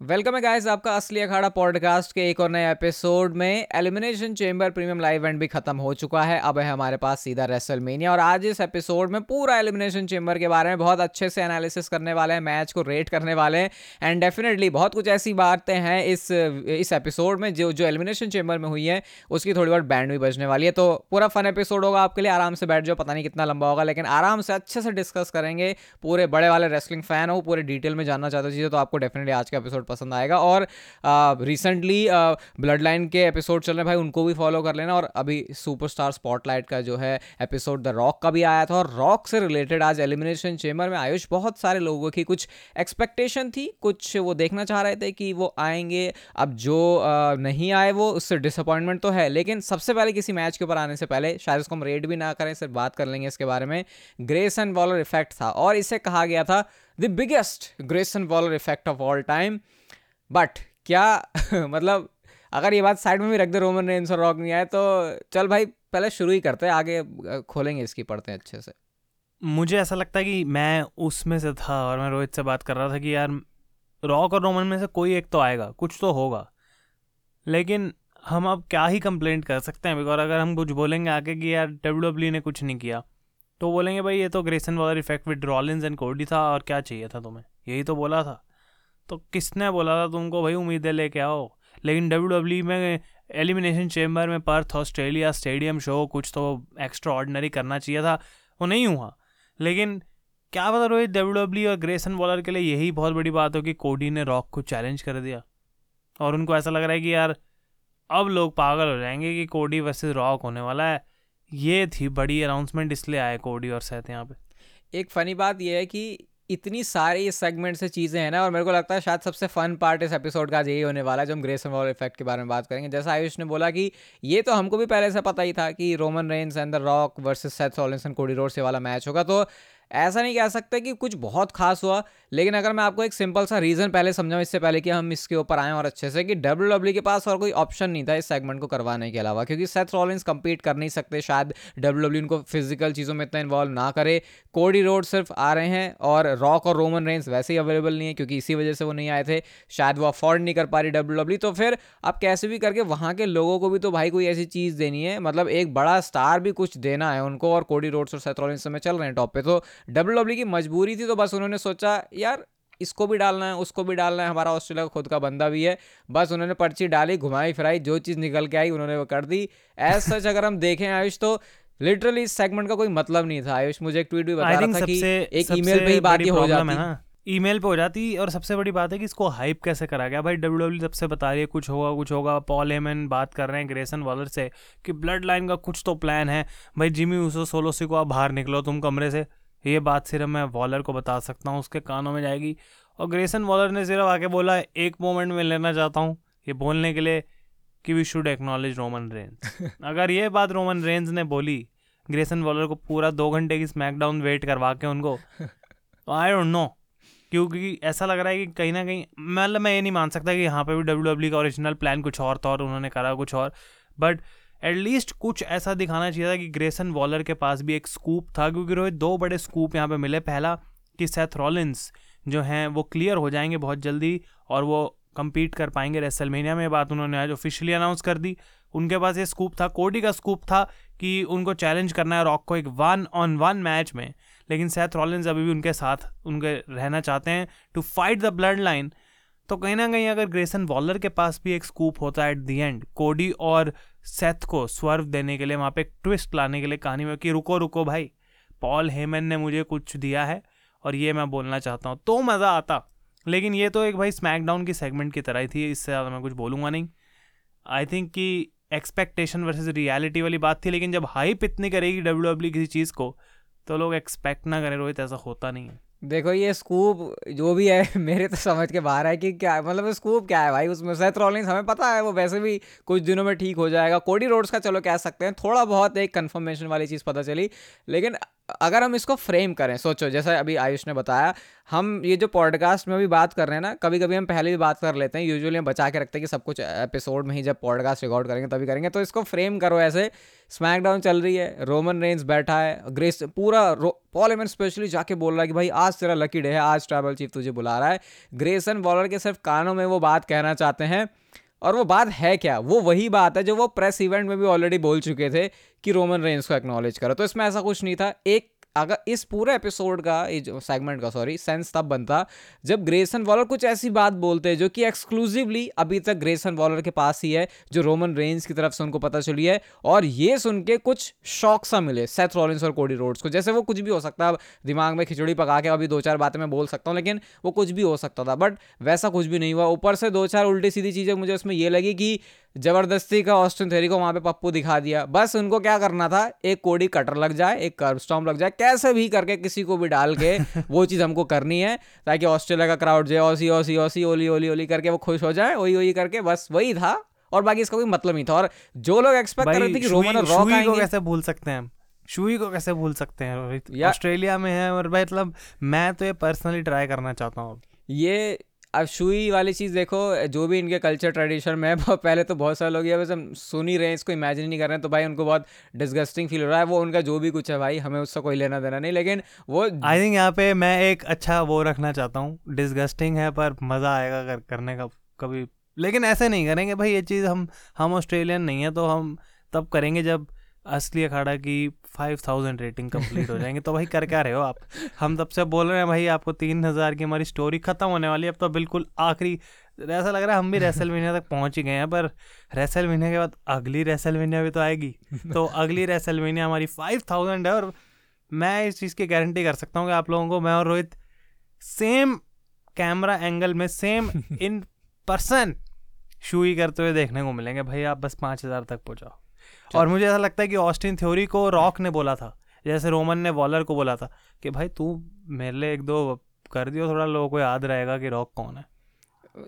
Welcome है guys आपका असली अखाड़ा पॉडकास्ट के एक और नए एपिसोड में। Elimination Chamber premium live event भी खत्म हो चुका है। अब है हमारे पास सीधा रेसलमेनिया और आज इस एपिसोड में पूरा एलिमिनेशन चेंबर के बारे में बहुत अच्छे से एनालिसिस करने वाले हैं मैच को रेट करने वाले हैं। एंड डेफिनेटली बहुत कुछ ऐसी बातें हैं इस इस एपिसोड में जो जो एलिमिनेशन चेंबर में हुई है, उसकी थोड़ी बहुत बैंड भी बजने वाली है। तो पूरा फन एपिसोड होगा आपके लिए, आराम से बैठ जाओ, पता नहीं कितना लंबा होगा, लेकिन आराम से अच्छे से डिस्कस करेंगे। पूरे बड़े वाले रेसलिंग फ़ैन हो, पूरे डिटेल में जानना चाहते हो चीज़ें तो आपको डेफिनेटली आज का एपिसोड पसंद आएगा। और रिसेंटली ब्लड लाइन के एपिसोड चल रहे भाई उनको भी फॉलो कर लेना। और अभी सुपरस्टार स्पॉटलाइट का जो है एपिसोड द रॉक का भी आया था। और रॉक से रिलेटेड आज एलिमिनेशन चेम्बर में आयुष बहुत सारे लोगों की कुछ एक्सपेक्टेशन थी। कुछ वो देखना चाह रहे थे कि वो आएँगे। अब जो uh, नहीं आए वो उससे डिसअपॉइंटमेंट तो है। लेकिन सबसे पहले किसी मैच के ऊपर आने से पहले शायद उसको हम रेड भी ना करें सिर्फ़ बात कर लेंगे इसके बारे में। ग्रेस एंड वॉलर इफ़ेक्ट था। और इसे कहा गया था the biggest Grayson Waller effect of all time but क्या मतलब अगर ये बात साइड में भी रख दे रोमन रेंस और रॉक नहीं आए तो चल भाई, पहले शुरू ही करते हैं, आगे खोलेंगे इसकी, पढ़ते हैं अच्छे से। मुझे ऐसा लगता है कि मैं उसमें से था, और मैं रोहित से बात कर रहा था कि यार रॉक और रोमन में से कोई एक तो आएगा, कुछ तो होगा। लेकिन हम अब क्या ही कंप्लेंट कर सकते हैं बिकॉज़ अगर हम कुछ बोलेंगे आगे कि यार डब्ल्यू ने कुछ नहीं किया तो बोलेंगे भाई, ये तो ग्रेसन वाला effect with Rollins and Cody था, और क्या चाहिए था तुम्हें? यही तो बोला था। तो किसने बोला था तुमको, भाई, उम्मीदें लेके आओ। लेकिन डब्ल्यू डब्ल्यू में एलिमिनेशन चेम्बर में पर्थ ऑस्ट्रेलिया स्टेडियम शो कुछ तो एक्स्ट्रा ऑर्डनरी करना चाहिए था, वो नहीं हुआ। लेकिन क्या पता रोहित डब्ल्यू डब्ल्यू और ग्रेसन बॉलर के लिए यही बहुत बड़ी बात हो कि कोडी ने रॉक को चैलेंज कर दिया। और उनको ऐसा लग रहा है कि यार, अब लोग पागल हो जाएँगे कि कोडी वर्सेस रॉक होने वाला है। ये थी बड़ी अनाउंसमेंट इसलिए आए कोडी और सहत यहाँ पे। एक फ़नी बात यह है कि इतनी सारी इस सेगमेंट से चीज़ें हैं ना, और मेरे को लगता है शायद सबसे फन पार्ट इस एपिसोड का यही होने वाला है, जो हम ग्रेसन वॉल इफ़ेक्ट के बारे में बात करेंगे। जैसा आयुष ने बोला कि ये तो हमको भी पहले से पता ही था कि Roman Reigns and the Rock versus Seth Rollins Cody Rhodes से वाला मैच होगा तो ऐसा नहीं कह सकते कि कुछ बहुत खास हुआ, लेकिन अगर मैं आपको एक सिंपल सा रीज़न पहले समझाऊँ, इससे पहले कि हम इसके ऊपर आएँ और अच्छे से, कि डब्ल्यू डब्ल्यू के पास और कोई ऑप्शन नहीं था इस सेगमेंट को करवाने के अलावा, क्योंकि सेथ रॉलिंस कंपीट कर नहीं सकते, शायद डब्ल्यू डब्ल्यू उनको फ़िज़िकल चीज़ों में इतना इन्वॉल्व ना करे। कोडी रोड सिर्फ़ आ रहे हैं और रॉक और रोमन रेंस वैसे ही अवेलेबल नहीं है, क्योंकि इसी वजह से वो नहीं आए थे। शायद वो अफोर्ड नहीं कर पा रही डब्ल्यू डब्ल्यू तो फिर आप कैसे भी करके वहाँ के लोगों को भी तो भाई कोई ऐसी चीज़ देनी है मतलब एक बड़ा स्टार भी कुछ देना है उनको और कोडी रोड्स और सेथ रॉलिंस में चल रहे हैं टॉप पे तो डब्ल्यू डब्ल्यू की मजबूरी थी तो बस उन्होंने सोचा यार इसको भी डालना है उसको भी डालना है हमारा ऑस्ट्रेलिया का खुद का बंदा भी है। बस उन्होंने पर्ची डाली घुमाई फिराई जो चीज़ निकल के आई उन्होंने वो कर दी। एज सच अगर हम देखें आयुष तो लिटरली इस सेगमेंट का कोई मतलब नहीं था। आयुष मुझे एक ट्वीट भी बता रहा था कि एक ईमेल पे ही बात हो जाती। है ईमेल पे हो जाती और सबसे बड़ी बात है कि इसको हाइप कैसे करा गया? भाई डब्ल्यू डब्ल्यू सबसे बता रही है कुछ होगा कुछ होगा। पॉल एमन बात कर रहे हैं ग्रेसन वॉलर से कि ब्लड लाइन का कुछ तो प्लान है। भाई जिमी उसो सोलोसी को आप बाहर निकलो तुम कमरे से। ये बात सिर्फ़ मैं वॉलर को बता सकता हूँ उसके कानों में जाएगी। और ग्रेसन वॉलर ने सिर्फ़ आके बोला एक मोमेंट में लेना चाहता हूँ। ये बोलने के लिए कि we should acknowledge Roman Reigns अगर ये बात रोमन रेंज ने बोली ग्रेसन वॉलर को पूरा दो घंटे की स्मैकडाउन वेट करवा के उनको तो आई डोंट नो क्योंकि ऐसा लग रहा है कि कहीं ना कहीं मतलब मैं ये नहीं मान सकता कि यहाँ पे भी डब्ल्यू डब्ल्यू का ओरिजिनल प्लान कुछ और था और उन्होंने करा कुछ और। बट एटलीस्ट कुछ ऐसा दिखाना चाहिए था कि ग्रेसन वॉलर के पास भी एक स्कूप था, क्योंकि रोहित, दो बड़े स्कूप यहाँ पे मिले। पहला कि सेथ रॉलिन्स जो हैं, वो क्लियर हो जाएँगे बहुत जल्दी और वो कम्पीट कर पाएँगे रेसलमेनिया में बात उन्होंने आज ऑफिशियली अनाउंस कर दी। उनके पास ये स्कूप था कोडी का स्कूप था कि उनको चैलेंज करना है रॉक को एक वन ऑन वन मैच में। लेकिन सेथ रॉलिन्स अभी भी उनके साथ, उनके रहना चाहते हैं to fight the blood line तो कहीं ना कहीं अगर ग्रेसन वॉलर के पास भी एक स्कूप होता है एट दी एंड कोडी और सेथ को स्वर्व देने के लिए, वहाँ पे एक ट्विस्ट लाने के लिए कहानी में कि रुको रुको भाई पॉल हेमन ने मुझे कुछ दिया है और ये मैं बोलना चाहता हूँ। तो मज़ा आता, लेकिन ये तो एक भाई स्मैकडाउन की सेगमेंट की तरह ही थी, इससे ज़्यादा मैं कुछ बोलूँगा नहीं। आई थिंक कि एक्सपेक्टेशन वर्सेस रियलिटी वाली बात थी, लेकिन जब हाइप इतनी करेगी डब्ल्यू डब्ल्यू किसी चीज़ को तो लोग एक्सपेक्ट ना करें रोहित, ऐसा होता नहीं है। देखो, ये स्कूप जो भी है, मेरे तो समझ के बाहर है कि क्या मतलब स्कूप क्या है भाई? उसमें सेथ रॉलिंस हमें पता है, वो वैसे भी कुछ दिनों में ठीक हो जाएगा। कोडी रोड्स का चलो कह सकते हैं, थोड़ा बहुत एक कंफर्मेशन वाली चीज़ पता चली, लेकिन अगर हम इसको फ्रेम करें, सोचो, जैसा अभी आयुष ने बताया, हम ये जो पॉडकास्ट में भी बात कर रहे हैं ना कभी कभी हम पहले भी बात कर लेते हैं, यूजुअली हम बचा के रखते हैं कि सब कुछ एपिसोड में ही जब पॉडकास्ट रिकॉर्ड करेंगे, तभी करेंगे। तो इसको फ्रेम करो ऐसे, स्मैकडाउन चल रही है, रोमन रेंज बैठा है, ग्रेस, पूरा पॉल स्पेशली जाके बोल रहा है कि भाई, आज तेरा लकी डे है, आज ट्रैवल चीफ तुझे बुला रहा है। ग्रेसन बॉलर के सिर्फ़ कानों में वो बात कहना चाहते हैं और वो बात है क्या? वो वही बात है जो वो प्रेस इवेंट में भी ऑलरेडी बोल चुके थे कि रोमन रेंज को एक्नॉलेज करो। तो इसमें ऐसा कुछ नहीं था। एक अगर इस पूरे एपिसोड का सेगमेंट का सॉरी सेंस तब बनता जब ग्रेसन वॉलर कुछ ऐसी बात बोलते हैं जो कि एक्सक्लूसिवली अभी तक ग्रेसन वॉलर के पास ही है, जो रोमन रेंज की तरफ़ से उनको पता चली है और ये सुन के कुछ शौक सा मिले सेथ रॉलिंस और कोडी रोड्स को। जैसे वो कुछ भी हो सकता है दिमाग में खिचड़ी पका के अभी दो चार बातें मैं बोल सकता हूँ, लेकिन वो कुछ भी हो सकता था बट वैसा कुछ भी नहीं हुआ। ऊपर से दो चार उल्टी सीधी चीज़ें मुझे उसमें ये लगी कि ज़बरदस्ती का ऑस्टिन थेरी को वहाँ पे पप्पू दिखा दिया। बस उनको क्या करना था? एक कोडी कटर लग जाए एक कर्व स्टॉम लग जाए कैसे भी करके किसी को भी डाल के वो चीज़ हमको करनी है ताकि ऑस्ट्रेलिया का क्राउड जो Aussie Aussie Aussie oi oi oi करके वो खुश हो जाए वही वही करके बस वही था। और बाकी इसका कोई मतलब नहीं था। और जो लोग एक्सपेक्ट कर रहे थे कि रोमन और रॉक को कैसे भूल सकते हैं शुई को कैसे भूल सकते हैं? ऑस्ट्रेलिया में है और भाई मतलब मैं तो ये पर्सनली ट्राई करना चाहता हूँ ये अब शुई वाली चीज़ देखो जो भी इनके कल्चर ट्रेडिशन में है पहले तो बहुत सारे लोग ये बस हम सुन ही रहे हैं इसको इमेजिन नहीं कर रहे हैं तो भाई उनको बहुत डिस्गस्टिंग फील हो रहा है। वो उनका जो भी कुछ है भाई हमें उससे कोई लेना देना नहीं लेकिन वो आई थिंक यहाँ पे मैं एक अच्छा वो रखना चाहता हूँ डिस्गस्टिंग है पर मज़ा आएगा कर, करने का कभी। लेकिन ऐसे नहीं करेंगे भाई ये चीज़ हम हम ऑस्ट्रेलियन नहीं है तो हम तब करेंगे जब असली अखाड़ा की फाइव थाउज़ेंड रेटिंग कंप्लीट हो जाएँगे। तो भाई कर क्या रहे हो आप? हम तब से बोल रहे हैं भाई आपको तीन हज़ार की हमारी स्टोरी ख़त्म होने वाली है। अब तो बिल्कुल आखिरी ऐसा लग रहा है हम भी रेसल मीनिया तक पहुँच ही गए हैं पर रेसल मीनिया के बाद अगली रेसल मीनिया भी तो आएगी। तो अगली रेसल मीनिया हमारी फाइव थाउज़ेंड है और मैं इस चीज़ की गारंटी कर सकता हूँ कि आप लोगों को मैं और रोहित सेम कैमरा एंगल में सेम इन पर्सन शू ही करते हुए देखने को मिलेंगे। भाई आप बस पाँच हज़ार तक पहुँचाओ। और मुझे ऐसा लगता है कि ऑस्टिन थ्योरी को रॉक ने बोला था। जैसे रोमन ने वॉलर को बोला था कि भाई तू मेरे लिए एक दो कर दियो थोड़ा लोगों को याद रहेगा कि रॉक कौन है।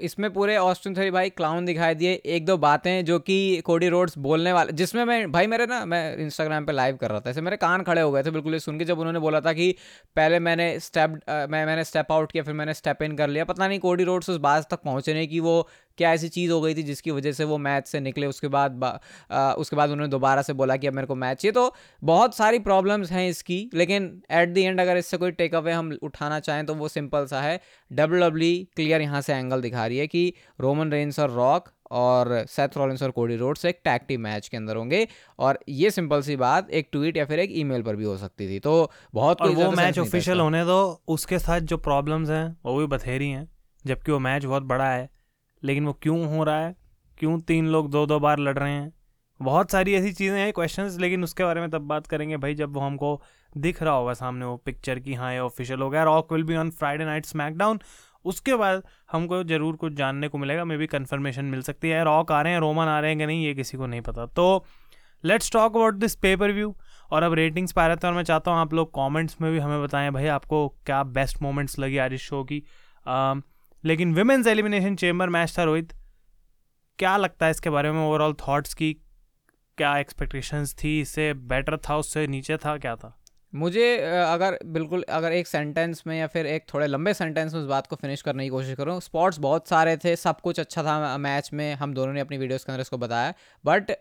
इसमें पूरे ऑस्टिन थ्योरी भाई क्लाउन दिखाई दिए। एक दो बातें जो कि कोडी रोड्स बोलने वाले जिसमें मैं भाई मेरे ना मैं इंस्टाग्राम पे लाइव कर रहा था। ऐसे मेरे कान खड़े हो गए थे बिल्कुल। ये सुन के जब उन्होंने बोला था कि पहले मैंने स्टेप मैं मैंने स्टेप आउट किया फिर मैंने स्टेप इन कर लिया। पता नहीं कोडी रोड्स उस बात तक पहुँचने की वो क्या ऐसी चीज़ हो गई थी जिसकी वजह से वो मैच से निकले? उसके बाद आ, उसके बाद उन्होंने दोबारा से बोला कि अब मेरे को मैच चाहिए तो बहुत सारी प्रॉब्लम्स हैं इसकी लेकिन एट द एंड अगर इससे कोई टेक अवे हम उठाना चाहें तो वो सिंपल सा है। डब्ल्यू डब्ल्यू क्लियर यहाँ से एंगल दिखा रही है कि रोमन रेंस और रॉक और सेथ रॉलिंस और कोडी रोड्स एक टैग टीम मैच के अंदर होंगे और ये सिंपल सी बात एक ट्वीट या फिर एक ईमेल पर भी हो सकती थी तो बहुत और वो मैच ऑफिशियल होने दो उसके साथ जो प्रॉब्लम्स हैं वो भी बथेरी हैं जबकि वो मैच बहुत बड़ा है। लेकिन वो क्यों हो रहा है? क्यों तीन लोग दो दो बार लड़ रहे हैं? बहुत सारी ऐसी चीज़ें हैं क्वेश्चन लेकिन उसके बारे में तब बात करेंगे भाई जब वो हमको दिख रहा होगा सामने वो पिक्चर की हाँ ये ऑफिशियल हो गया। Rock will be on Friday night SmackDown उसके बाद हमको ज़रूर कुछ जानने को मिलेगा मे बी कन्फर्मेशन मिल सकती है। रॉक आ रहे हैं रोमन आ रहे हैं कि नहीं, ये किसी को नहीं पता। तो let's talk about this paper view और अब रेटिंग्स पा रहे थे और मैं चाहता हूँ आप लोग कमेंट्स में भी हमें बताएँ, भाई आपको क्या बेस्ट मोमेंट्स लगी आज इस शो की? लेकिन विमेंस एलिमिनेशन चेम्बर मैच था, रोहित। क्या लगता है इसके बारे में ओवरऑल थॉट्स की? क्या एक्सपेक्टेशंस थी इससे? बेटर था उससे? नीचे था? क्या था? मुझे अगर, बिल्कुल, अगर एक सेंटेंस में या फिर एक थोड़े लंबे सेंटेंस में उस बात को फिनिश करने की कोशिश करूँ स्पॉट्स बहुत सारे थे, सब कुछ अच्छा था मैच में, हम दोनों ने अपनी वीडियोस के अंदर इसको बताया बट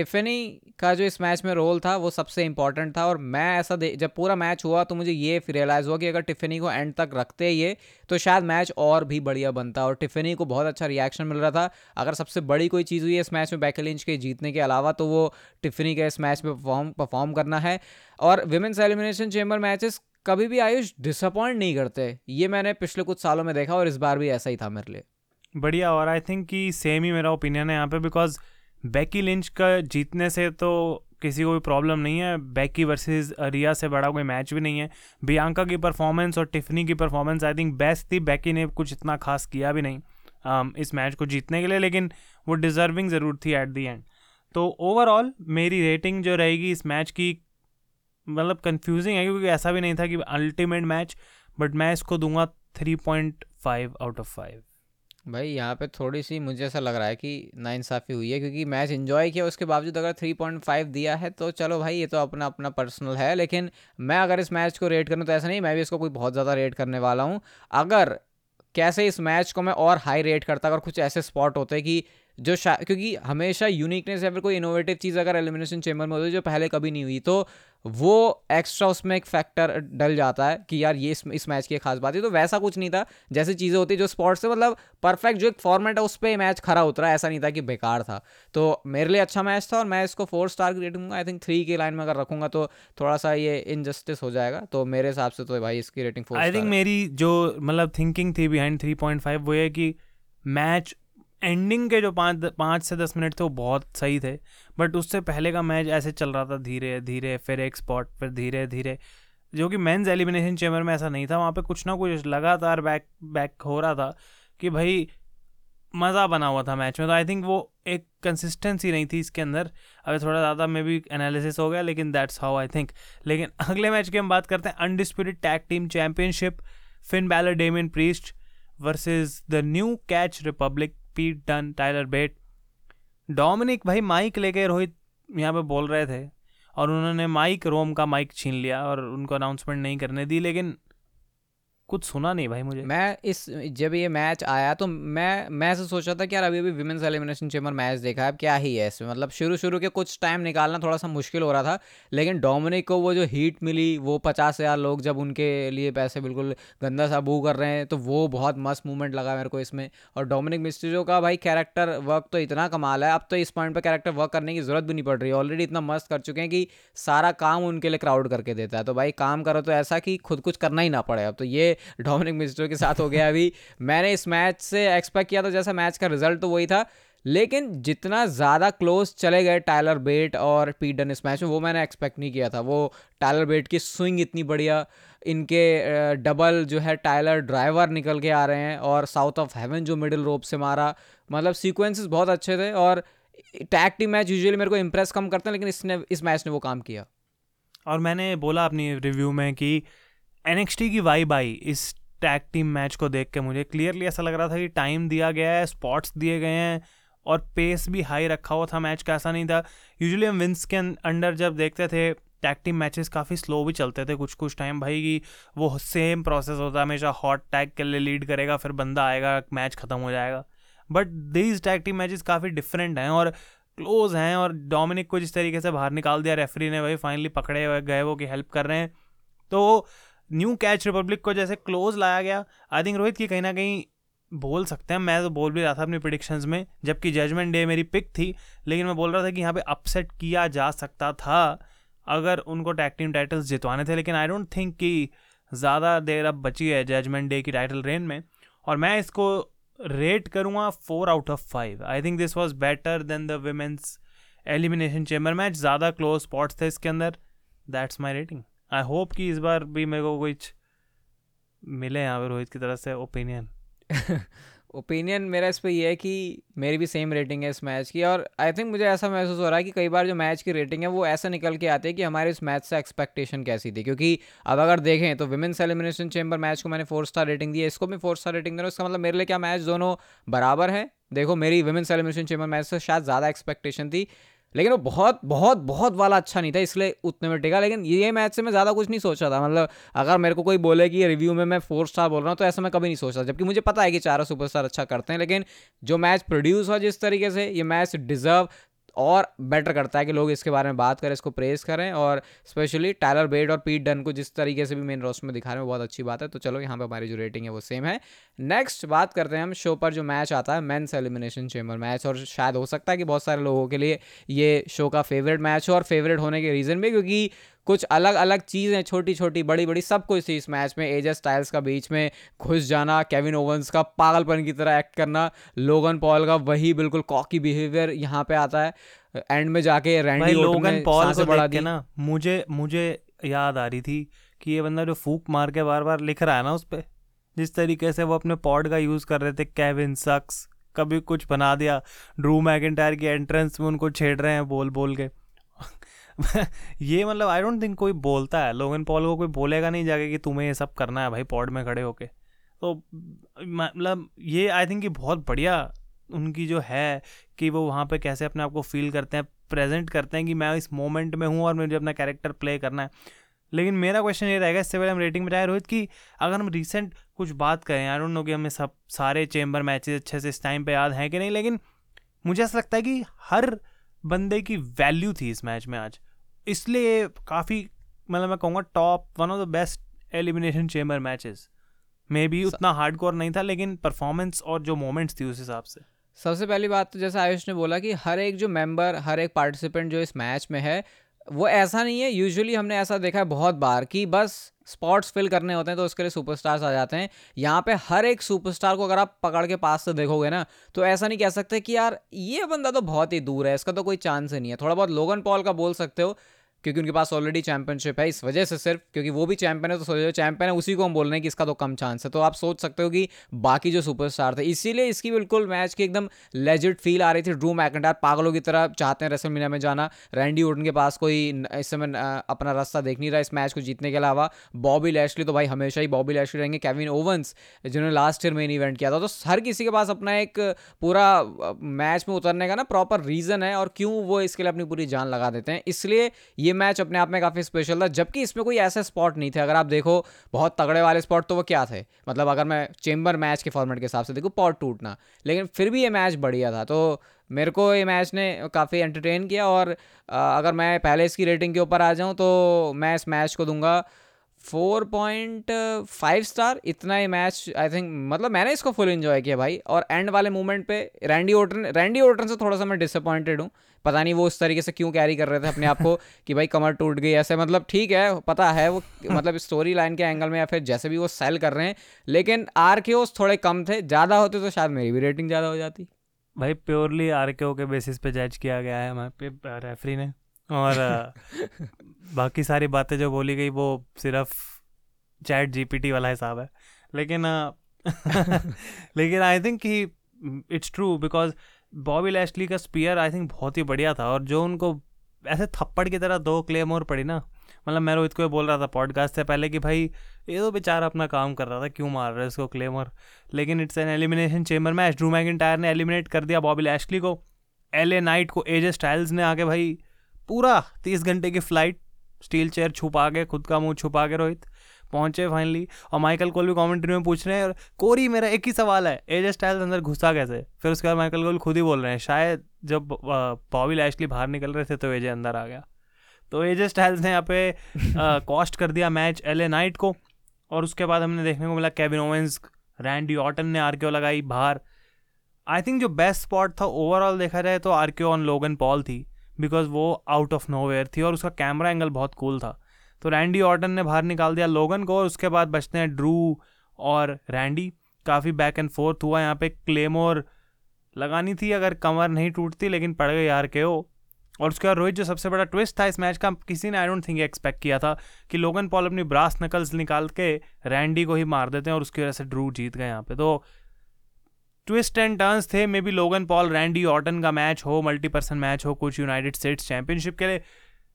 टिफनी का जो इस मैच में रोल था, वो सबसे इंपॉर्टेंट था और मैं ऐसा जब पूरा मैच हुआ तो मुझे ये रियलाइज़ हुआ कि अगर टिफनी को एंड तक रखते ये तो शायद मैच और भी बढ़िया बनता और टिफनी को बहुत अच्छा रिएक्शन मिल रहा था। अगर सबसे बड़ी कोई चीज़ हुई है इस मैच में बैकलिंच के जीतने के अलावा तो वो टिफनी का इस मैच में परफॉर्म परफॉर्म करना है। और विमेंस एलिमिनेशन चेम्बर मैचेस कभी भी आयुष डिसअपॉइंट नहीं करते, ये मैंने पिछले कुछ सालों में देखा और इस बार भी ऐसा ही था मेरे लिए। बढ़िया और आई थिंक कि सेम ही मेरा ओपिनियन है यहाँ पे बिकॉज़ बैकी लिंच का जीतने से तो किसी को भी प्रॉब्लम नहीं है। बैकी वर्सेस रिया से बड़ा कोई मैच भी नहीं है। बियांका की परफॉर्मेंस और टिफनी की परफॉर्मेंस आई थिंक बेस्ट थी। बैकी ने कुछ इतना खास किया भी नहीं um, इस मैच को जीतने के लिए लेकिन वो डिज़र्विंग ज़रूर थी एट दी एंड तो ओवरऑल मेरी रेटिंग जो रहेगी इस मैच की मतलब कन्फ्यूजिंग है क्योंकि ऐसा भी नहीं था कि अल्टीमेट मैच बट मैं इसको दूँगा three point five out of five भाई, यहाँ पे थोड़ी सी मुझे ऐसा लग रहा है कि नाइंसाफ़ी हुई है, क्योंकि मैच इन्जॉय किया, उसके बावजूद अगर 3.5 दिया है तो चलो भाई, ये तो अपना अपना पर्सनल है, लेकिन मैं अगर इस मैच को रेट करूँ तो ऐसा नहीं, मैं भी इसको कोई बहुत ज़्यादा रेट करने वाला हूँ। अगर कैसे इस मैच को मैं और हाई रेट करता, अगर कुछ ऐसे स्पॉट होते कि जो क्योंकि हमेशा यूनिकनेस या फिर कोई इनोवेटिव चीज़ अगर एलिमिनेशन चेम्बर में होती है जो पहले कभी नहीं हुई तो वो एक्स्ट्रा उसमें एक फैक्टर डल जाता है कि यार ये इस, इस मैच की खास बात है तो वैसा कुछ नहीं था। जैसी चीज़ें होती जो स्पॉर्ट्स से मतलब परफेक्ट जो एक फॉर्मेट है उस पर मैच खरा उतरा ऐसा नहीं था कि बेकार था। तो मेरे लिए अच्छा मैच था और मैं इसको फोर स्टार की रेटिंग आई थिंक थ्री की लाइन में अगर रखूँगा तो थोड़ा सा ये इनजस्टिस हो जाएगा। तो मेरे हिसाब से तो भाई इसकी रेटिंग फोर आई थिंक मेरी जो मतलब थिंकिंग थी बिहाइंड थ्री पॉइंट फाइव वो है कि मैच एंडिंग के जो पाँच पाँच से दस मिनट थे, वो बहुत सही थे। बट उससे पहले का मैच ऐसे चल रहा था, धीरे धीरे, फिर एक स्पॉट फिर धीरे धीरे। जो कि मेंस एलिमिनेशन चैम्बर में ऐसा नहीं था, वहाँ पे कुछ ना कुछ लगातार बैक बैक हो रहा था कि भाई, मज़ा बना हुआ था मैच में। तो आई थिंक वो एक कंसिस्टेंसी नहीं थी इसके अंदर। अभी थोड़ा ज़्यादा मे बी एनालिसिस हो गया, लेकिन दैट्स हाउ आई थिंक लेकिन अगले मैच की हम बात करते हैं undisputed tag team championship Finn Balor Damian Priest versus the New Catch Republic Pete Dunne Tyler Bate Dominik भाई माइक लेके रोहित यहाँ पे बोल रहे थे और उन्होंने माइक रोम का माइक छीन लिया और उनको अनाउंसमेंट नहीं करने दी, लेकिन कुछ सुना नहीं भाई मुझे। मैं इस, जब ये मैच आया तो मैं मैं ऐसे सोच था कि यार अभी अभी विमेंस एलिमिनेशन चेम्बर मैच देखा है, अब क्या ही है इसमें? मतलब शुरू शुरू के कुछ टाइम निकालना थोड़ा सा मुश्किल हो रहा था, लेकिन डोमिनिक को वो जो हीट मिली, वो पचास हज़ार लोग जब उनके लिए पैसे बिल्कुल गंदा सा बू कर रहे हैं तो वो बहुत मस्त मूवमेंट लगा मेरे को इसमें। और डोमिनिक मिस्ट्रियो का भाई कैरेक्टर वर्क तो इतना कमाल है, अब तो इस पॉइंट पर कैरेक्टर वर्क करने की ज़रूरत भी नहीं पड़ रही। ऑलरेडी इतना मस्त कर चुके हैं कि सारा काम उनके लिए क्राउड करके देता है। तो भाई काम करो तो ऐसा कि खुद कुछ करना ही ना पड़े। अब तो ये डोमिनिक मिनिस्टर के साथ हो गया अभी। मैंने इस मैच से एक्सपेक्ट किया था, जैसा मैच का रिज़ल्ट तो वही था। लेकिन जितना ज़्यादा क्लोज चले गए टायलर बेट और पीडन इस मैच में, वो मैंने एक्सपेक्ट नहीं किया था। वो टायलर बेट की स्विंग इतनी बढ़िया, इनके डबल जो है टायलर ड्राइवर निकल के आ रहे हैं और साउथ ऑफ़ हेवन जो मिडिल रोप से मारा। मतलब सीक्वेंसेस बहुत अच्छे थे और टैग टीम मैच यूजुअली मेरे को इम्प्रेस कम करते हैं, लेकिन इसने, इस मैच ने वो काम किया। और मैंने बोला अपनी रिव्यू में कि एनएक्सटी की वाइब आई। इस टैग टीम मैच को देख के मुझे क्लियरली ऐसा लग रहा था कि टाइम दिया गया है स्पॉट्स दिए गए हैं और पेस भी हाई रखा हुआ था मैच का। ऐसा नहीं था। यूजुअली हम विंस के अंडर जब देखते थे टैग टीम मैचेस काफ़ी स्लो भी चलते थे कुछ कुछ टाइम भाई की वो सेम प्रोसेस होता है हमेशा हॉट टैग के लिए लीड करेगा, फिर बंदा आएगा मैच ख़त्म हो जाएगा। But these tag team matches काफ़ी डिफरेंट हैं और क्लोज हैं और डोमिनिक को जिस तरीके से बाहर निकाल दिया रेफरी ने भाई फाइनली पकड़े गए वो कि हेल्प कर रहे हैं। तो न्यू कैच रिपब्लिक को जैसे क्लोज लाया गया आई थिंक रोहित की कहीं ना कहीं बोल सकते हैं, मैं तो बोल भी रहा था अपनी प्रिडिक्शंस में, जबकि जजमेंट डे मेरी पिक थी, लेकिन मैं बोल रहा था कि यहाँ पे अपसेट किया जा सकता था, अगर उनको टैग टीम टाइटल्स जितवाने थे, लेकिन आई डोंट थिंक कि ज़्यादा देर अब बची है जजमेंट डे की टाइटल रेन में, और मैं इसको रेट करूँगा four out of five I think this was better than the women's Elimination Chamber match ज़्यादा क्लोज स्पॉट्स थे इसके अंदर that's my rating I hope कि इस बार भी मेरे को कुछ मिले यहाँ पे रोहित की तरफ़ से ओपिनियन ओपिनियन मेरा इस पर यह है कि मेरी भी सेम रेटिंग है इस मैच की और आई थिंक मुझे ऐसा महसूस हो रहा है कि कई बार जो मैच की रेटिंग है वो ऐसा निकल के आती है कि हमारे इस मैच से एक्सपेक्टेशन कैसी थी क्योंकि अब अगर देखें तो विमेंस एलिमिनेशन चेंबर मैच को मैंने फोर स्टार रेटिंग दी है, इसको भी फोर स्टार रेटिंग दे रहा हूँ, इसका मतलब मेरे लिए क्या मैच दोनों बराबर है? देखो मेरी विमेंस एलिमिनेशन चेंबर मैच से शायद ज़्यादा एक्सपेक्टेशन थी लेकिन वो बहुत बहुत बहुत वाला अच्छा नहीं था, इसलिए उतने में टिका। लेकिन ये मैच से मैं ज़्यादा कुछ नहीं सोचा था। मतलब अगर मेरे को कोई बोले कि रिव्यू में मैं फोर स्टार बोल रहा हूँ तो ऐसा मैं कभी नहीं सोचता जबकि मुझे पता है कि चारों सुपरस्टार अच्छा करते हैं, लेकिन जो मैच प्रोड्यूस हुआ जिस तरीके से, ये मैच डिज़र्व और बेटर करता है कि लोग इसके बारे में बात करें, इसको प्रेस करें और स्पेशली टायलर बेड और पीट डन को जिस तरीके से भी मेन रोस्ट में दिखा रहे हैं बहुत अच्छी बात है। तो चलो, यहाँ पर हमारी जो रेटिंग है वो सेम है। नेक्स्ट बात करते हैं हम शो पर जो मैच आता है मेन्स एलिमिनेशन चेम्बर मैच और शायद हो सकता है कि बहुत सारे लोगों के लिए ये शो का फेवरेट मैच हो और फेवरेट होने के रीज़न भी, क्योंकि कुछ अलग अलग चीज़ें छोटी छोटी बड़ी बड़ी सब कुछ थी इस मैच में। एज स्टाइल्स का बीच में घुस जाना केविन ओवंस का पागलपन की तरह एक्ट करना लोगन पॉल का वही बिल्कुल कॉकी बिहेवियर यहाँ पे आता है। एंड में जाके रैंडी लोगन पॉल को देख दिया ना मुझे मुझे याद आ रही थी कि ये बंदा जो फूक मार के बार बार लिख रहा है ना उस पर जिस तरीके से वो अपने पॉड का यूज़ कर रहे थे केविन सक्स कभी कुछ बना दिया ड्रू मैकेंटायर की एंट्रेंस में उनको छेड़ रहे हैं बोल बोल के। ये मतलब आई डोंट थिंक कोई बोलता है। लोगन पॉल को कोई बोलेगा नहीं जाके कि तुम्हें ये सब करना है भाई, पॉड में खड़े होके। तो मतलब ये आई थिंक कि बहुत बढ़िया उनकी जो है कि वो वहाँ पे कैसे अपने आप को फील करते हैं प्रेजेंट करते हैं कि मैं इस मोमेंट में हूँ और मुझे अपना कैरेक्टर प्ले करना है। लेकिन मेरा क्वेश्चन ये रहेगा, इससे पहले हम रेटिंग में जाए रोहित कि, अगर हम रिसेंट कुछ बात करें आई डोंट नो कि हमें सब, सारे चेंबर मैचेस अच्छे से इस टाइम पे याद हैं कि नहीं, लेकिन मुझे ऐसा लगता है कि हर बंदे की वैल्यू थी इस मैच में आज। इसलिए काफ़ी मतलब मैं कहूँगा top one of the best Elimination Chamber matches maybe उतना हार्ड कोर नहीं था लेकिन परफॉर्मेंस और जो मोमेंट्स थी उस हिसाब से। सबसे पहली बात तो जैसे आयुष ने बोला कि हर एक जो मेंबर हर एक पार्टिसिपेंट जो इस मैच में है वो ऐसा नहीं है यूजुअली हमने ऐसा देखा है बहुत बार कि बस स्पॉट्स फिल करने होते हैं तो उसके लिए सुपरस्टार्स आ जाते हैं। यहाँ पे हर एक सुपरस्टार को अगर आप पकड़ के पास से देखोगे ना तो ऐसा नहीं कह सकते कि यार ये बंदा तो बहुत ही दूर है, इसका तो कोई चांस ही नहीं है। थोड़ा बहुत लोगन पॉल का बोल सकते हो क्योंकि उनके पास ऑलरेडी चैंपियनशिप है, इस वजह से सिर्फ़, क्योंकि वो भी चैंपियन है तो सोचो चैंपियन है, उसी को हम बोल रहे हैं कि इसका तो कम चांस है। तो आप सोच सकते हो कि बाकी जो सुपरस्टार थे, इसीलिए इसकी बिल्कुल मैच की एकदम लेजिट फील आ रही थी। ड्रू मैकेंटायर पागलों की तरह चाहते हैं रेसल मीना में जाना। रैंडी उडन के पास कोई इस समय अपना रास्ता देख नहीं रहा इस मैच को जीतने के अलावा। बॉबी लैशली तो भाई हमेशा ही बॉबी लैशली रहेंगे। केविन ओवंस जिन्होंने लास्ट ईयर मेन इवेंट किया था तो हर किसी के पास अपना एक पूरा मैच में उतरने का ना प्रॉपर रीज़न है, और क्यों वो इसके लिए अपनी पूरी जान लगा देते हैं। इसलिए ये मैच अपने आप में काफ़ी स्पेशल था, जबकि इसमें कोई ऐसे स्पॉट नहीं थे। अगर आप देखो, बहुत तगड़े वाले स्पॉट तो वो क्या थे? मतलब अगर मैं चेंबर मैच के फॉर्मेट के हिसाब से देखूँ पॉट टूटना। लेकिन फिर भी ये मैच बढ़िया था। तो मेरे को ये मैच ने काफ़ी एंटरटेन किया और अगर मैं पहले इसकी रेटिंग के ऊपर आ जाऊँ तो मैं इस मैच को दूँगा फोर पॉइंट फाइव स्टार इतना ही मैच आई थिंक मतलब मैंने इसको फुल इन्जॉय किया भाई। और एंड वाले मोमेंट पे रैंडी ओटन रैंडी ओटन से थोड़ा सा मैं डिसअपॉइंटेड हूँ। पता नहीं वो उस तरीके से क्यों कैरी कर रहे थे अपने आप को कि भाई कमर टूट गई ऐसे मतलब ठीक है पता है वो मतलब स्टोरी लाइन के एंगल में या फिर जैसे भी वो सेल कर रहे हैं लेकिन आर के ओस थोड़े कम थे ज़्यादा होते तो शायद मेरी भी रेटिंग ज़्यादा हो जाती। भाई प्योरली आर के ओ के बेसिस पे जज किया गया है हमारे पे रेफरी ने। और बाकी सारी बातें जो बोली गई वो सिर्फ़ चैट जीपीटी वाला हिसाब है। लेकिन लेकिन आई थिंक कि it's true because Bobby Lashley का स्पीयर आई थिंक बहुत ही बढ़िया था और जो उनको ऐसे थप्पड़ की तरह दो क्लेम और पड़ी ना मतलब मैं रोहित को बोल रहा था पॉडकास्ट से पहले कि भाई, ये तो बेचारा अपना काम कर रहा था, क्यों मार रहे इसको क्लेमर लेकिन it's an Elimination Chamber match Drew tyre ने एलिमिनेट कर दिया बॉबी लैशली को एल ए नाइट को एजे स्टाइल्स ने आके भाई पूरा तीस घंटे की फ़्लाइट स्टील चेयर छुपा के, खुद का मुँह छुपा के रोहित। पहुँचे फाइनली और माइकल कोल भी कमेंट्री में पूछ रहे हैं और कोरी मेरा एक ही सवाल है एजे स्टाइल्स अंदर घुसा कैसे? फिर उसके बाद माइकल कोल खुद ही बोल रहे हैं शायद जब बॉबी लैशली बाहर निकल रहे थे तो एजे अंदर आ गया। तो एजे स्टाइल्स ने यहाँ पे कॉस्ट कर दिया मैच एल नाइट को और उसके बाद हमने देखने को मिला केविन ओवेंस रैंडी ऑटन ने आरक्यो लगाई बाहर। आई थिंक जो बेस्ट स्पॉट था ओवरऑल देखा जाए तो आरक्यो ऑन लोगन पॉल थी बिकॉज़ वो आउट ऑफ़ नो थी और उसका कैमरा एंगल बहुत कूल था। तो रैंडी ऑर्टन ने बाहर निकाल दिया लोगन को और उसके बाद बचते हैं ड्रू और रैंडी। काफ़ी बैक एंड फोर्थ हुआ यहाँ पे। क्लेमोर लगानी थी अगर कमर नहीं टूटती, लेकिन पड़ गए यार के ओ। और उसके बाद रोहित, जो सबसे बड़ा ट्विस्ट था इस मैच का, किसी ने आई डोंट थिंक एक्सपेक्ट किया था कि लोगन पॉल अपनी ब्रास नकल्स निकाल के रैंडी को ही मार देते हैं और उसकी वजह से ड्रू जीत गए यहाँ पे। तो ट्विस्ट एंड टर्न्स थे। Maybe Logan Paul Randy Orton का मैच हो मल्टी पर्सन मैच हो, कुछ यूनाइटेड स्टेट्स चैंपियनशिप के लिए।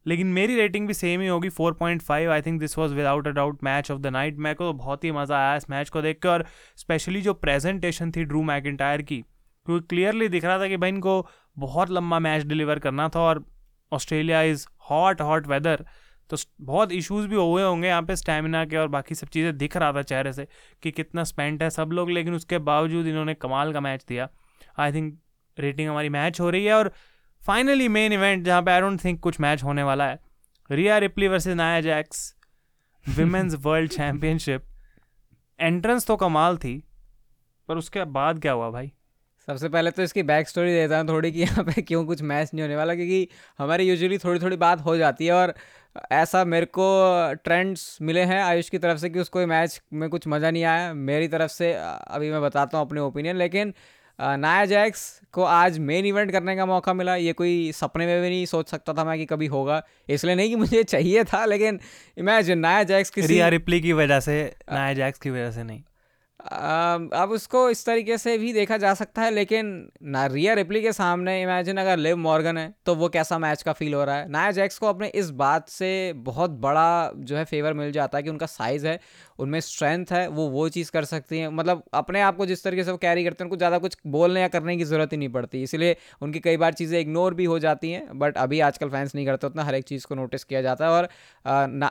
लेकिन मेरी रेटिंग भी सेम ही होगी 4.5 I think this was without a doubt match of the night मेरे को बहुत ही मज़ा आया इस मैच को देख के और स्पेशली जो प्रेजेंटेशन थी ड्रू मैकिटायर की। क्योंकि क्लियरली दिख रहा था कि भाई इनको बहुत लंबा मैच डिलीवर करना था और Australia is hot hot weather तो बहुत इश्यूज़ भी हुए होंगे यहाँ पे स्टेमिना के और बाकी सब चीज़ें दिख रहा था चेहरे से कि कितना स्पेंट है सब लोग, लेकिन उसके बावजूद इन्होंने कमाल का मैच दिया। आई थिंक रेटिंग हमारी मैच हो रही है और फाइनली मेन इवेंट जहाँ पे आई डोंट थिंक कुछ मैच होने वाला है Rhea Ripley versus Nia Jax women's world championship entrance तो कमाल थी पर उसके बाद क्या हुआ भाई? सबसे पहले तो इसकी बैक स्टोरी देता हूँ थोड़ी कि यहाँ पे क्यों कुछ मैच नहीं होने वाला क्योंकि हमारी यूजुअली थोड़ी थोड़ी बात हो जाती है और ऐसा मेरे को ट्रेंड्स मिले हैं आयुष की तरफ़ से कि उसको मैच में कुछ मज़ा नहीं आया। मेरी तरफ़ से अभी मैं बताता हूँ अपने ओपिनियन लेकिन नाया जैक्स को आज मेन इवेंट करने का मौका मिला। ये कोई सपने में भी नहीं सोच सकता था मैं कि कभी होगा। इसलिए नहीं कि मुझे चाहिए था लेकिन इमेजिन नाया जैक्स की रिया रिप्ली की वजह से नाया जैक्स की वजह से नहीं। अब उसको इस तरीके से भी देखा जा सकता है, लेकिन ना रिया रिप्ली के सामने इमेजिन अगर लिव मॉर्गन है तो वो कैसा मैच का फील हो रहा है? नाया जैक्स को अपने इस बात से बहुत बड़ा जो है फेवर मिल जाता है कि उनका साइज़ है, उनमें स्ट्रेंथ है, वो वो चीज़ कर सकती हैं। मतलब अपने आप को जिस तरीके से वो कैरी करते हैं, उनको ज़्यादा कुछ बोलने या करने की ज़रूरत ही नहीं पड़ती, इसलिए उनकी कई बार चीज़ें इग्नोर भी हो जाती हैं बट अभी आजकल फैंस नहीं करते, उतना हर एक चीज़ को नोटिस किया जाता है। और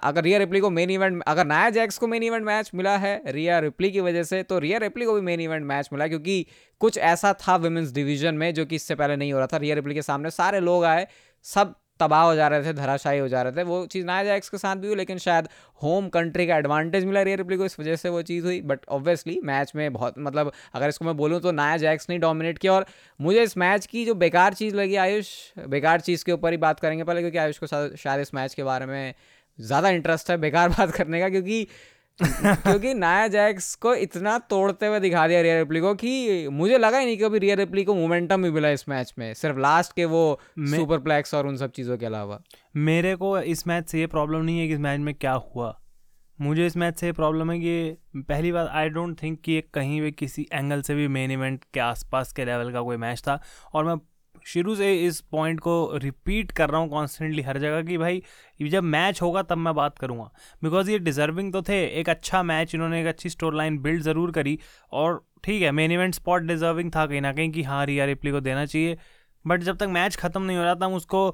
अगर रिया रिप्ली को मेन इवेंट अगर नाया जैक्स को मेन इवेंट मैच मिला है, रिया रिप्ली की वजह से तो रिया रिप्ली को भी मेन इवेंट मैच मिला, क्योंकि कुछ ऐसा था वुमेन्स डिवीज़न में, जो कि इससे पहले नहीं हो रहा था। रिया रिप्ली के सामने सारे लोग आए, सब तबाह हो जा रहे थे, धराशायी हो जा रहे थे। वो चीज़ नाया जैक्स के साथ भी हुई, लेकिन शायद होम कंट्री का एडवांटेज मिला रिया रिप्ली को, इस वजह से वो चीज़ हुई। बट ऑब्वियसली मैच में बहुत मतलब अगर इसको मैं बोलूँ तो नाया जैक्स ने डोमिनेट किया। और मुझे इस मैच की जो बेकार चीज़ लगी, आयुष, बेकार चीज़ के ऊपर ही बात करेंगे पहले, क्योंकि आयुष को शायद इस मैच के बारे में ज़्यादा इंटरेस्ट है बेकार बात करने का, क्योंकि क्योंकि नाया जैक्स को इतना तोड़ते हुए दिखा दिया रियर रिप्ली को कि मुझे लगा ही नहीं कि अभी रियर रिप्ली को मोमेंटम भी मिला इस मैच में सिर्फ़ लास्ट के वो सुपर प्लेक्स और उन सब चीज़ों के अलावा। मेरे को इस मैच से ये प्रॉब्लम नहीं है कि इस मैच में क्या हुआ। मुझे इस मैच से ये प्रॉब्लम है कि पहली बार आई डोंट थिंक कि कहीं भी किसी एंगल से भी मेन इवेंट के आसपास के लेवल का कोई मैच था। और मैं शुरू से इस पॉइंट को रिपीट कर रहा हूँ कॉन्स्टेंटली हर जगह कि भाई, जब मैच होगा तब मैं बात करूँगा। बिकॉज़ ये डिजर्विंग तो थे, एक अच्छा मैच इन्होंने एक अच्छी स्टोर लाइन बिल्ड ज़रूर करी और ठीक है मेन इवेंट स्पॉट डिजर्विंग था कहीं ना कहीं कि हाँ रिया रिप्ली को देना चाहिए। बट जब तक मैच ख़त्म नहीं हो रहा था हम उसको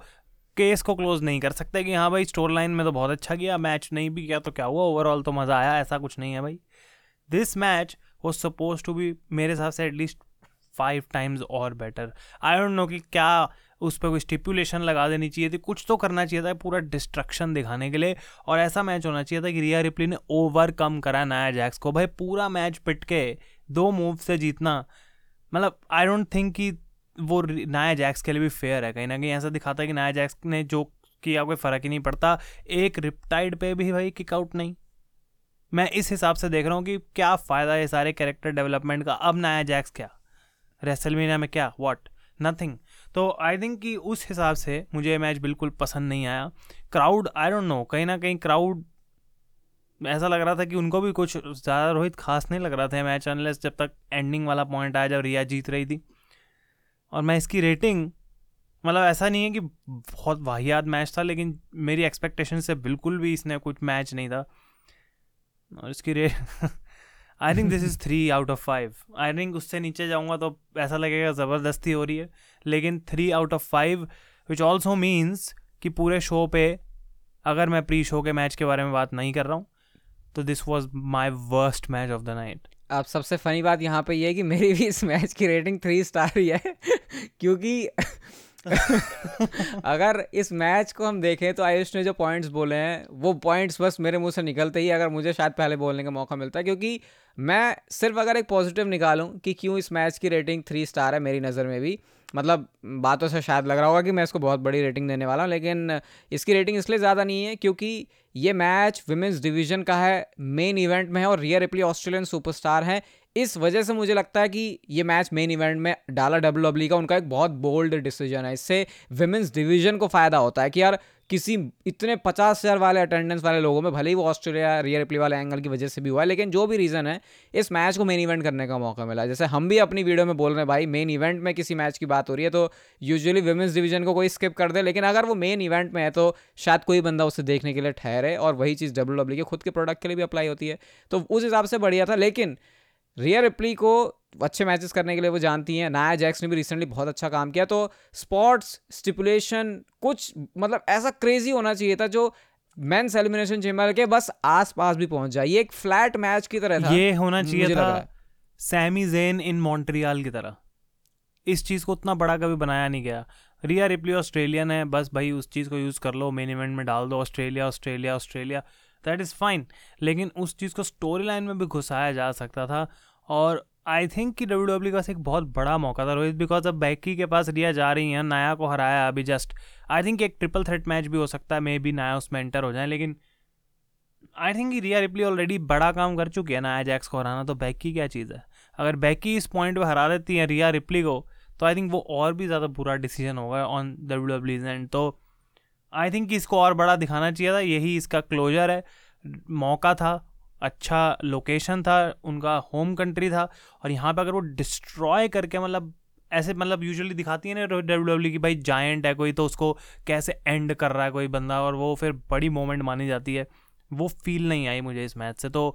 केस को क्लोज नहीं कर सकते कि हाँ भाई स्टोर लाइन में तो बहुत अच्छा किया मैच नहीं भी किया तो क्या हुआ? ओवरऑल तो मज़ा आया, ऐसा कुछ नहीं है भाई। This match was suppose to be मेरे हिसाब से एटलीस्ट फाइव टाइम्स और बेटर आई डोंट नो कि क्या उस पर कोई स्टिपुलेशन लगा देनी चाहिए थी। कुछ तो करना चाहिए था पूरा डिस्ट्रक्शन दिखाने के लिए। और ऐसा मैच होना चाहिए था कि रिया रिप्ली ने ओवरकम करा नाया जैक्स को। भाई पूरा मैच पिट के दो मूव से जीतना मतलब आई डोंट थिंक कि वो नाया जैक्स के लिए भी फेयर है। कहीं ना कहीं ऐसा दिखाता है कि नाया जैक्स ने जो किया कोई फ़र्क ही नहीं पड़ता। एक रिप्टाइड पे भी भाई किक आउट नहीं। मैं इस हिसाब से देख रहा हूँ कि क्या फ़ायदा है सारे कैरेक्टर डेवलपमेंट का। अब नाया जैक्स क्या? रेसलमीनिया में क्या वॉट नथिंग तो आई थिंक कि उस हिसाब से मुझे मैच बिल्कुल पसंद नहीं आया। क्राउड आई डोंट नो कहीं ना कहीं क्राउड ऐसा लग रहा था कि उनको भी कुछ ज़्यादा रोहित खास नहीं लग रहा था मैच अनलेस जब तक एंडिंग वाला पॉइंट आया, जब रिया जीत रही थी। और मैं इसकी रेटिंग मतलब ऐसा नहीं है कि बहुत वाहियात मैच था, लेकिन मेरी एक्सपेक्टेशन से बिल्कुल भी इसने कुछ मैच नहीं था। और इसकी rate I think this is three out of five I think उससे नीचे जाऊँगा तो ऐसा लगेगा ज़बरदस्ती हो रही है। लेकिन three out of five which also means कि पूरे शो पे अगर मैं प्री शो के मैच के बारे में बात नहीं कर रहा हूँ तो this was my worst match of the night अब सबसे फनी बात यहाँ पे ये है कि मेरी भी इस मैच की रेटिंग थ्री स्टार ही है क्योंकि अगर इस मैच को हम देखें तो आयुष ने जो पॉइंट्स बोले हैं, वो पॉइंट्स बस मेरे मुँह से निकलते ही अगर मुझे शायद पहले बोलने का मौका मिलता है, क्योंकि मैं सिर्फ़ अगर एक पॉजिटिव निकालूं कि क्यों इस मैच की रेटिंग थ्री स्टार है मेरी नज़र में भी। मतलब बातों से शायद लग रहा होगा कि मैं इसको बहुत बड़ी रेटिंग देने वाला हूँ, लेकिन इसकी रेटिंग इसलिए ज़्यादा नहीं है क्योंकि ये मैच विमेंस डिवीज़न का है मेन इवेंट में है और रिया रिप्ली ऑस्ट्रेलियन सुपरस्टार हैं। इस वजह से मुझे लगता है कि ये मैच मेन इवेंट में डाला डब्ल्यू डब्ल्यू का उनका एक बहुत बोल्ड डिसीज़न है। इससे विमेंस डिवीज़न को फ़ायदा होता है कि यार किसी इतने पचास हज़ार वाले अटेंडेंस वाले लोगों में भले ही वो ऑस्ट्रेलिया रिया रिप्ली वाले एंगल की वजह से भी हुआ है, लेकिन जो भी रीज़न है, इस मैच को मेन इवेंट करने का मौका मिला। जैसे हम भी अपनी वीडियो में बोल रहे हैं, भाई मेन इवेंट में किसी मैच की बात हो रही है तो यूजुअली विमेंस डिवीज़न को कोई स्किप कर दे। लेकिन अगर वो मेन इवेंट में है तो शायद कोई बंदा उसे देखने के लिए ठहरे और वही चीज़ डब्ल्यू डब्ल्यू के खुद के प्रोडक्ट के लिए भी अप्लाई होती है। तो उस हिसाब से बढ़िया था, लेकिन रिया रिप्ली को अच्छे मैचेस करने के लिए वो जानती हैं। नाया जैक्स ने भी रिसेंटली बहुत अच्छा काम किया। तो स्पॉट्स स्टिपुलेशन कुछ मतलब ऐसा क्रेजी होना चाहिए था जो मेंस एलिमिनेशन चेम्बर के बस आस पास भी पहुँच जाए। ये एक फ्लैट मैच की तरह था ये होना चाहिए था सैमी जेन इन मॉन्ट्रियल की तरह। इस चीज़ को उतना बड़ा कभी बनाया नहीं गया। रिया रिप्ली ऑस्ट्रेलियन है बस भाई उस चीज़ को यूज़ कर लो मेन इवेंट में डाल दो Australia Australia Australia. That is fine लेकिन उस चीज़ को स्टोरी लाइन में भी घुसाया जा सकता था और आई थिंक कि डब्ल्यू डब्ल्यू के पास एक बहुत बड़ा मौका था रोहित बिकॉज़ अब बैकी के पास रिया जा रही हैं, नाया को हराया अभी जस्ट आई थिंक एक ट्रिपल थ्रेट मैच भी हो सकता है मे बी नाया उसमें एंटर हो जाए, लेकिन I think Rhea Ripley already बड़ा काम कर चुकी है नाया जैक्स को हराना तो बैकी क्या चीज़ है? अगर बैकी इस पॉइंट पर हरा देती है रिया रिप्ली को तो आई थिंक वो और भी ज़्यादा बुरा डिसीज़न होगा ऑन डब्ल्यू डब्ल्यू एंड तो आई थिंक इसको और बड़ा दिखाना चाहिए था, यही इसका क्लोजर है। मौका था अच्छा लोकेशन था, उनका होम कंट्री था, और यहाँ पे अगर वो डिस्ट्रॉय करके मतलब ऐसे मतलब यूजुअली दिखाती है ना डब्ल्यू डब्ल्यू की, भाई जायंट है कोई तो उसको कैसे एंड कर रहा है कोई बंदा? और वो फिर बड़ी मोमेंट मानी जाती है। वो फील नहीं आई मुझे इस मैच से तो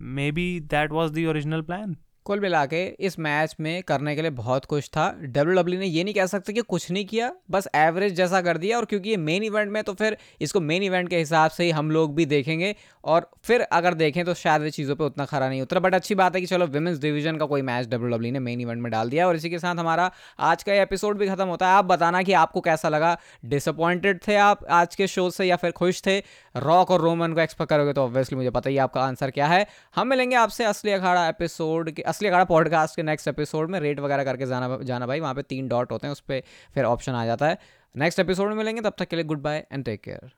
maybe that was the original plan कुल मिला के इस मैच में करने के लिए बहुत कुछ था। डब्ल्यू डब्ल्यू ने ये नहीं कह सकते कि कुछ नहीं किया, बस एवरेज जैसा कर दिया और क्योंकि ये मेन इवेंट में तो फिर इसको मेन इवेंट के हिसाब से ही हम लोग भी देखेंगे और फिर अगर देखें तो शायद वे चीज़ों पे उतना खरा नहीं उतरा। बट अच्छी बात है कि चलो विमेंस डिवीज़न का कोई मैच डब्ल्यू डब्ल्यू ने मेन इवेंट में डाल दिया और इसी के साथ हमारा आज का एपिसोड भी खत्म होता है। आप बताना कि आपको कैसा लगा? डिसअपॉइंटेड थे आप आज के शो से या फिर खुश थे? रॉक और रोमन को एक्सपेक्ट करोगे तो ऑब्वियसली मुझे पता ही आपका आंसर क्या है। हम मिलेंगे आपसे असली अखाड़ा एपिसोड के असली अखाड़ा पॉडकास्ट के नेक्स्ट एपिसोड में रेट वगैरह करके जाना जाना भाई, वहाँ पे तीन डॉट होते हैं, उस पर फिर ऑप्शन आ जाता है। नेक्स्ट एपिसोड में मिलेंगे, तब तक के लिए good bye and take care